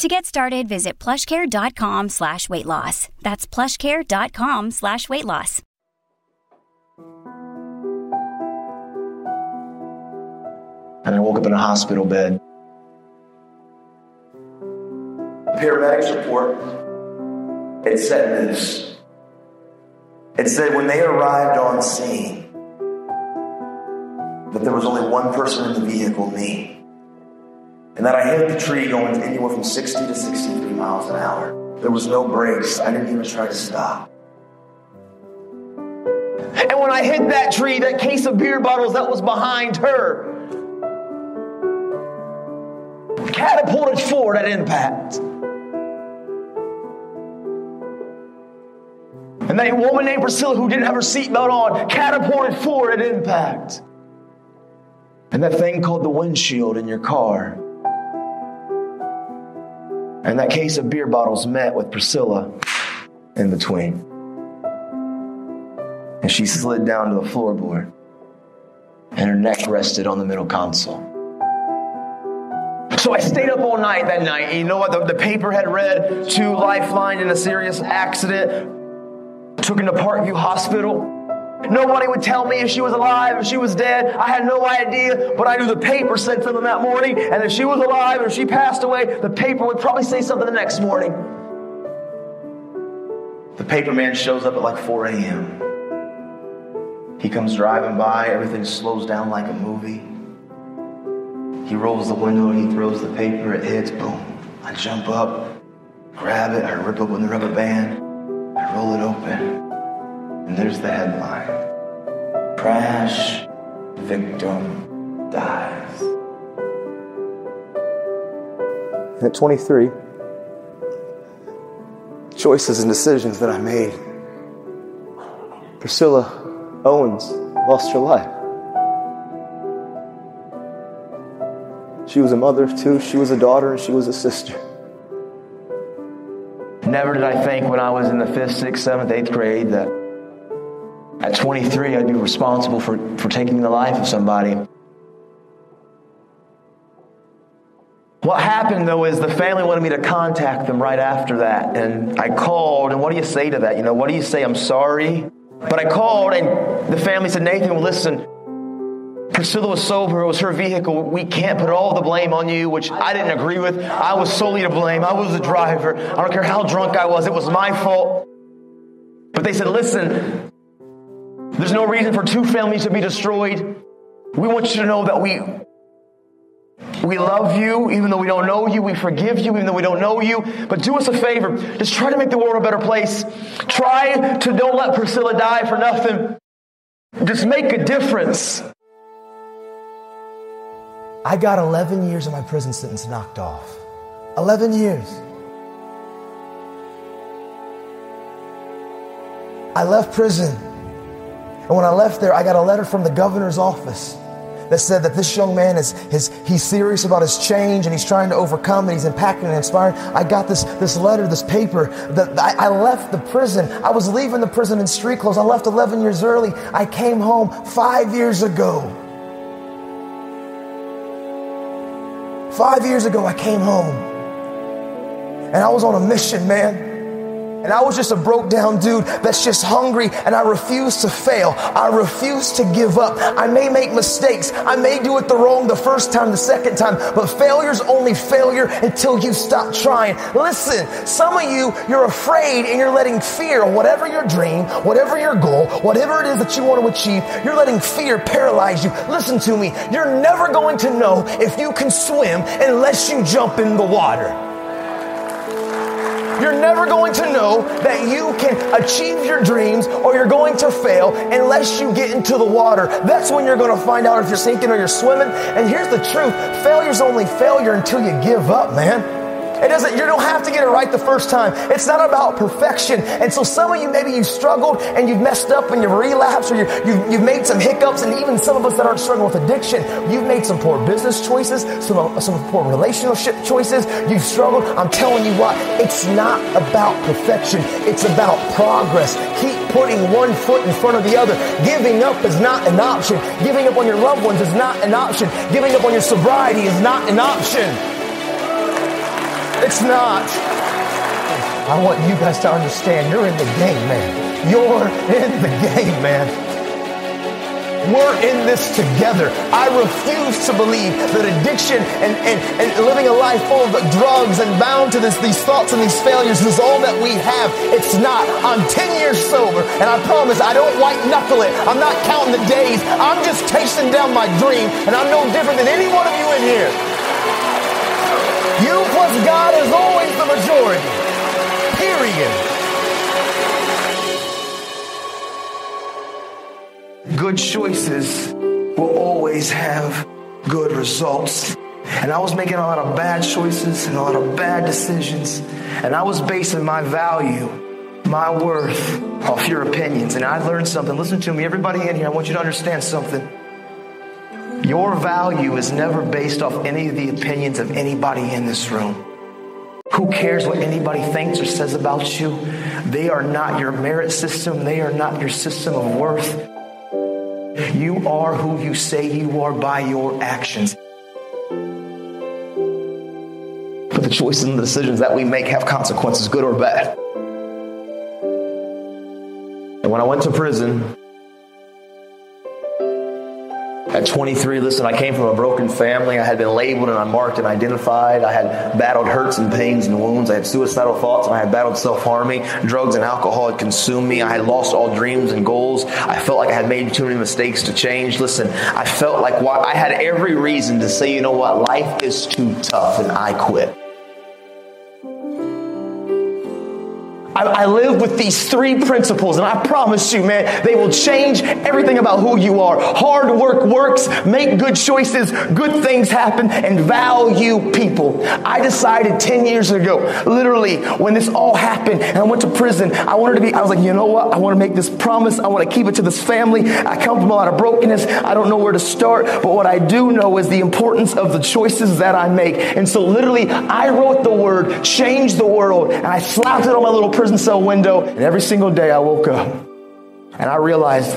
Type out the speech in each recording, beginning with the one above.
To get started, visit plushcare.com slash weight loss. That's plushcare.com slash weight loss. And I woke up in a hospital bed. Paramedics report, it said this. It said when they arrived on scene, that there was only one person in the vehicle, me and that I hit the tree going anywhere from 60 to 63 miles an hour. There was no brakes. I didn't even try to stop. And when I hit that tree, that case of beer bottles that was behind her catapulted forward at impact. And that woman named Priscilla, who didn't have her seatbelt on, catapulted forward at impact. And that thing called the windshield in your car and that case of beer bottles met with Priscilla in between. And she slid down to the floorboard, and her neck rested on the middle console. So I stayed up all night that night. You know what? The, the paper had read two lifeline in a serious accident. Took him to Parkview Hospital. Nobody would tell me if she was alive, if she was dead. I had no idea, but I knew the paper said something that morning, and if she was alive or if she passed away, the paper would probably say something the next morning. The paper man shows up at like 4 a.m. He comes driving by, everything slows down like a movie. He rolls the window and he throws the paper, it hits, boom. I jump up, grab it, I rip open the rubber band, I roll it open. And there's the headline Crash Victim Dies. At 23, choices and decisions that I made. Priscilla Owens lost her life. She was a mother too, she was a daughter, and she was a sister. Never did I think when I was in the fifth, sixth, seventh, eighth grade that at 23, I'd be responsible for, for taking the life of somebody. What happened though is the family wanted me to contact them right after that. And I called, and what do you say to that? You know, what do you say? I'm sorry. But I called, and the family said, Nathan, well, listen, Priscilla was sober. It was her vehicle. We can't put all the blame on you, which I didn't agree with. I was solely to blame. I was the driver. I don't care how drunk I was. It was my fault. But they said, listen, there's no reason for two families to be destroyed. We want you to know that we we love you, even though we don't know you. We forgive you, even though we don't know you. But do us a favor. Just try to make the world a better place. Try to don't let Priscilla die for nothing. Just make a difference. I got 11 years of my prison sentence knocked off. 11 years. I left prison and when I left there, I got a letter from the governor's office that said that this young man is, is he's serious about his change and he's trying to overcome and he's impacting and inspiring. I got this, this letter, this paper that I, I left the prison. I was leaving the prison in street clothes. I left 11 years early. I came home five years ago. Five years ago, I came home and I was on a mission, man. And I was just a broke down dude that's just hungry and I refuse to fail. I refuse to give up. I may make mistakes. I may do it the wrong the first time, the second time, but failure's only failure until you stop trying. Listen, some of you, you're afraid and you're letting fear, whatever your dream, whatever your goal, whatever it is that you want to achieve, you're letting fear paralyze you. Listen to me. You're never going to know if you can swim unless you jump in the water. You're never going to know that you can achieve your dreams or you're going to fail unless you get into the water. That's when you're going to find out if you're sinking or you're swimming. And here's the truth failure's only failure until you give up, man. It doesn't, you don't have to get it right the first time. It's not about perfection. And so some of you, maybe you've struggled and you've messed up and you've relapsed or you, you've, you've made some hiccups. And even some of us that aren't struggling with addiction, you've made some poor business choices, some, some poor relationship choices. You've struggled. I'm telling you what, it's not about perfection. It's about progress. Keep putting one foot in front of the other. Giving up is not an option. Giving up on your loved ones is not an option. Giving up on your sobriety is not an option. It's not. I want you guys to understand you're in the game, man. You're in the game, man. We're in this together. I refuse to believe that addiction and, and, and living a life full of drugs and bound to this, these thoughts and these failures is all that we have. It's not. I'm 10 years sober, and I promise I don't white knuckle it. I'm not counting the days. I'm just chasing down my dream, and I'm no different than any one of you in here. You plus God is always the majority. Period. Good choices will always have good results. And I was making a lot of bad choices and a lot of bad decisions. And I was basing my value, my worth off your opinions. And I learned something. Listen to me, everybody in here, I want you to understand something. Your value is never based off any of the opinions of anybody in this room. Who cares what anybody thinks or says about you? They are not your merit system. They are not your system of worth. You are who you say you are by your actions. But the choices and the decisions that we make have consequences, good or bad. And when I went to prison, at 23, listen, I came from a broken family. I had been labeled and unmarked and identified. I had battled hurts and pains and wounds. I had suicidal thoughts and I had battled self-harming. Drugs and alcohol had consumed me. I had lost all dreams and goals. I felt like I had made too many mistakes to change. Listen, I felt like I had every reason to say, you know what, life is too tough and I quit. I, I live with these three principles, and I promise you, man, they will change everything about who you are. Hard work works, make good choices, good things happen, and value people. I decided 10 years ago, literally, when this all happened, and I went to prison, I wanted to be, I was like, you know what? I want to make this promise. I want to keep it to this family. I come from a lot of brokenness. I don't know where to start, but what I do know is the importance of the choices that I make. And so, literally, I wrote the word, change the world, and I slapped it on my little prison prison cell window. And every single day I woke up and I realized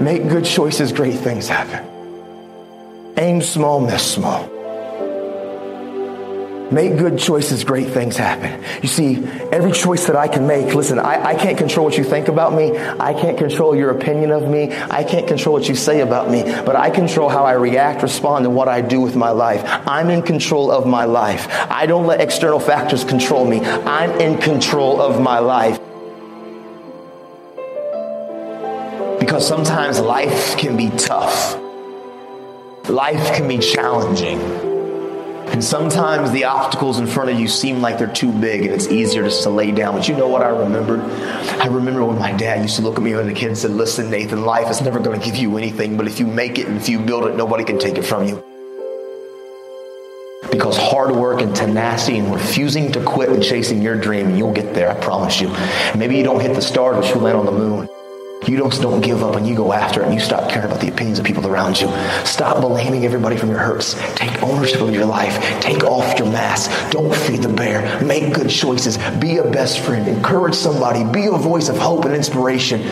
make good choices, great things happen. Aim small, miss small. Make good choices, great things happen. You see, every choice that I can make, listen, I, I, can't control what you think about me. I can't control your opinion of me. I can't control what you say about me, but I control how I react, respond, and what I do with my life. I'm in control of my life. I don't let external factors control me. I'm in control of my life. Because sometimes life can be tough. Life can be challenging. And sometimes the obstacles in front of you seem like they're too big and it's easier just to lay down. But you know what I remembered? I remember when my dad used to look at me when a kid and said, Listen, Nathan, life is never going to give you anything, but if you make it and if you build it, nobody can take it from you. Because hard work and tenacity and refusing to quit and chasing your dream, you'll get there, I promise you. Maybe you don't hit the stars, but you'll land on the moon. You don't, don't give up and you go after it and you stop caring about the opinions of people around you. Stop blaming everybody from your hurts. Take ownership of your life. Take off your mask. Don't feed the bear. Make good choices. Be a best friend. Encourage somebody. Be a voice of hope and inspiration.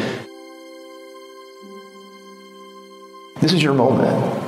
This is your moment.